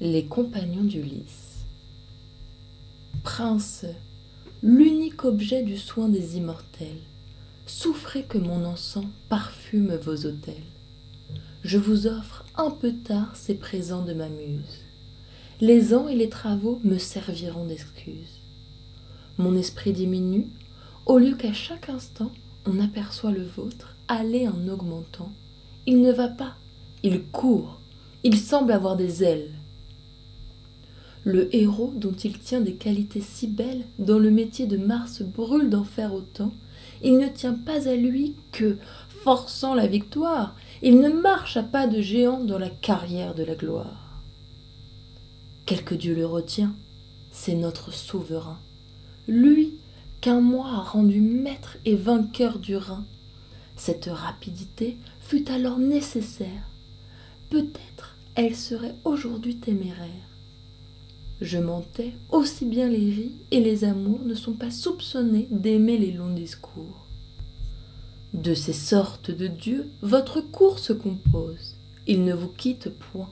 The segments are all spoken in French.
Les compagnons d'Ulysse. Prince, l'unique objet du soin des immortels, souffrez que mon encens parfume vos autels. Je vous offre un peu tard ces présents de ma muse. Les ans et les travaux me serviront d'excuse. Mon esprit diminue, au lieu qu'à chaque instant on aperçoit le vôtre aller en augmentant. Il ne va pas, il court, il semble avoir des ailes le héros dont il tient des qualités si belles, dont le métier de Mars brûle d'en faire autant, il ne tient pas à lui que, forçant la victoire, il ne marche à pas de géant dans la carrière de la gloire. Quelque Dieu le retient, c'est notre souverain, lui qu'un mois a rendu maître et vainqueur du Rhin. Cette rapidité fut alors nécessaire. Peut-être elle serait aujourd'hui téméraire. Je mentais, aussi bien les ris et les amours ne sont pas soupçonnés d'aimer les longs discours. De ces sortes de dieux, votre cour se compose, ils ne vous quittent point.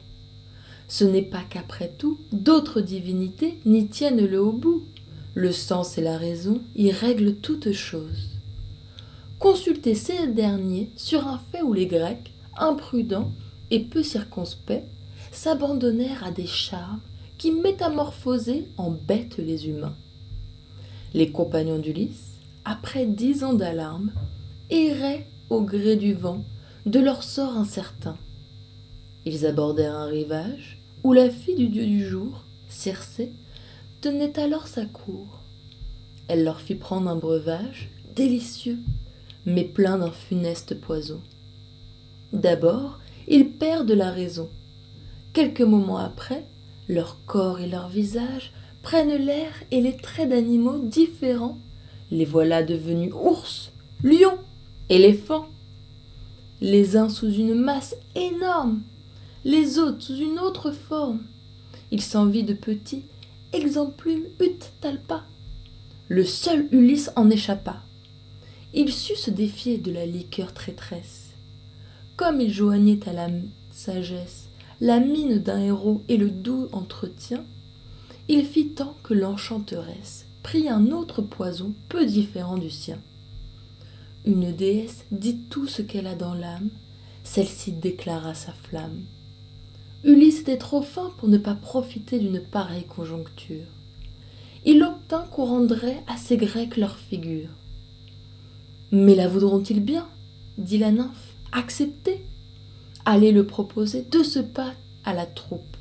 Ce n'est pas qu'après tout, d'autres divinités n'y tiennent le haut bout. Le sens et la raison y règlent toutes choses. Consultez ces derniers sur un fait où les Grecs, imprudents et peu circonspects, s'abandonnèrent à des charmes qui métamorphosaient en bêtes les humains. Les compagnons d'Ulysse, après dix ans d'alarme, erraient au gré du vent de leur sort incertain. Ils abordèrent un rivage où la fille du dieu du jour, Circé, tenait alors sa cour. Elle leur fit prendre un breuvage délicieux, mais plein d'un funeste poison. D'abord, ils perdent la raison. Quelques moments après, leur corps et leur visage prennent l'air et les traits d'animaux différents. Les voilà devenus ours, lions, éléphants. Les uns sous une masse énorme, les autres sous une autre forme. Ils s'envient de petits, exemplume ut talpa. Le seul Ulysse en échappa. Il sut se défier de la liqueur traîtresse. Comme il joignait à la sagesse la mine d'un héros et le doux entretien, il fit tant que l'enchanteresse prit un autre poison peu différent du sien. Une déesse dit tout ce qu'elle a dans l'âme, celle-ci déclara sa flamme. Ulysse était trop fin pour ne pas profiter d'une pareille conjoncture. Il obtint qu'on rendrait à ces Grecs leur figure. Mais la voudront-ils bien? dit la nymphe. Acceptez allait le proposer de ce pas à la troupe.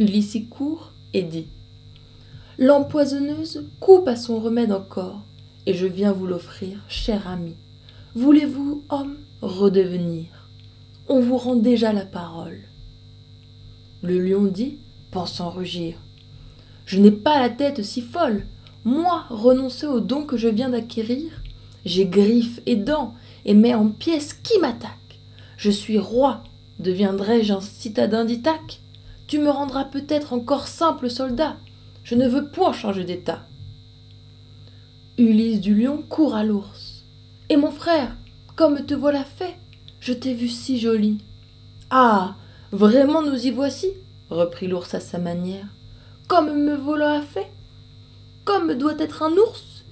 Ulysse court et dit L'empoisonneuse coupe à son remède encore, et je viens vous l'offrir, cher ami. Voulez-vous, homme, redevenir? On vous rend déjà la parole. Le lion dit, pensant rugir Je n'ai pas la tête si folle. Moi, renoncer au don que je viens d'acquérir J'ai griffes et dents, et mets en pièces qui m'attaque. Je suis roi. Deviendrai-je un citadin d'Ithaque? Tu me rendras peut-être encore simple soldat. Je ne veux point changer d'état. Ulysse du lion court à l'ours. Et mon frère, comme te voilà fait, je t'ai vu si jolie. Ah. Vraiment nous y voici, reprit l'ours à sa manière. Comme me voilà fait. Comme doit être un ours.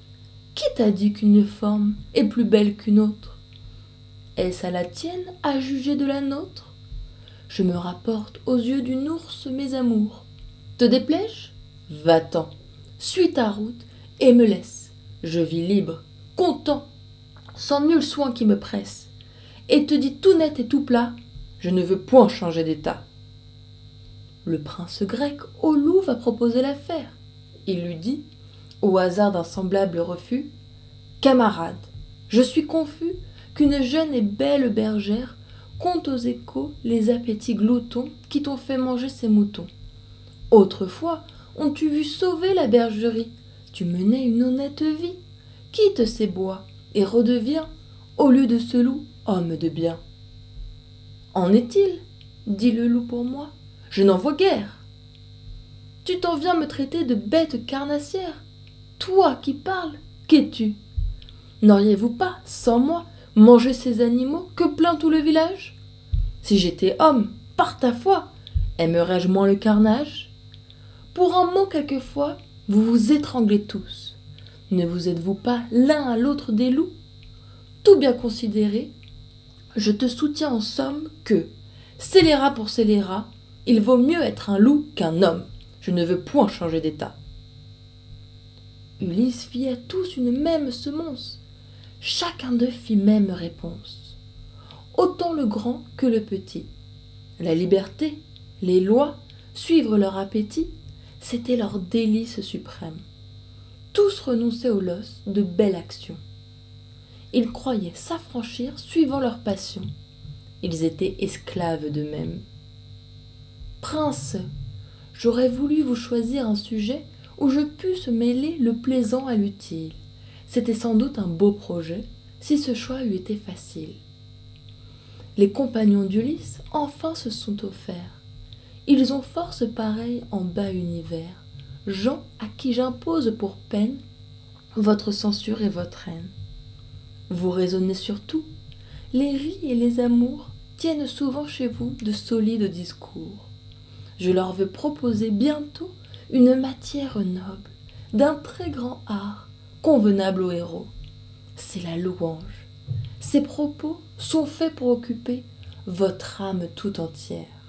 Qui t'a dit qu'une forme est plus belle qu'une autre? Est-ce à la tienne à juger de la nôtre? Je me rapporte aux yeux d'une ours mes amours. Te déplais-je Va-t'en, suis ta route et me laisse. Je vis libre, content, sans nul soin qui me presse, et te dis tout net et tout plat, je ne veux point changer d'état. Le prince grec au loup va proposer l'affaire. Il lui dit, au hasard d'un semblable refus, Camarade, je suis confus qu'une jeune et belle bergère compte aux échos les appétits gloutons qui t'ont fait manger ces moutons. Autrefois, on t'eût vu sauver la bergerie, tu menais une honnête vie. Quitte ces bois et redeviens, au lieu de ce loup, homme de bien. En est-il dit le loup pour moi. Je n'en vois guère. Tu t'en viens me traiter de bête carnassière Toi qui parles, qu'es-tu? N'auriez-vous pas, sans moi, Manger ces animaux que plaint tout le village? Si j'étais homme, par ta foi, Aimerais-je moins le carnage? Pour un mot quelquefois, vous vous étranglez tous. Ne vous êtes-vous pas l'un à l'autre des loups? Tout bien considéré, je te soutiens en somme que, scélérat pour scélérat, il vaut mieux être un loup qu'un homme. Je ne veux point changer d'état. Ulysse fit à tous une même semonce. Chacun d'eux fit même réponse. Autant le grand que le petit. La liberté, les lois, suivre leur appétit, c'était leur délice suprême. Tous renonçaient au los de belle action. Ils croyaient s'affranchir suivant leur passion. Ils étaient esclaves d'eux-mêmes. Prince, j'aurais voulu vous choisir un sujet où je pusse mêler le plaisant à l'utile. C'était sans doute un beau projet, si ce choix eût été facile. Les compagnons d'Ulysse enfin se sont offerts. Ils ont force pareille en bas univers, gens à qui j'impose pour peine votre censure et votre haine. Vous raisonnez sur tout. Les ris et les amours tiennent souvent chez vous de solides discours. Je leur veux proposer bientôt une matière noble, d'un très grand art, convenable aux héros. C'est la louange. Ces propos sont faits pour occuper votre âme tout entière.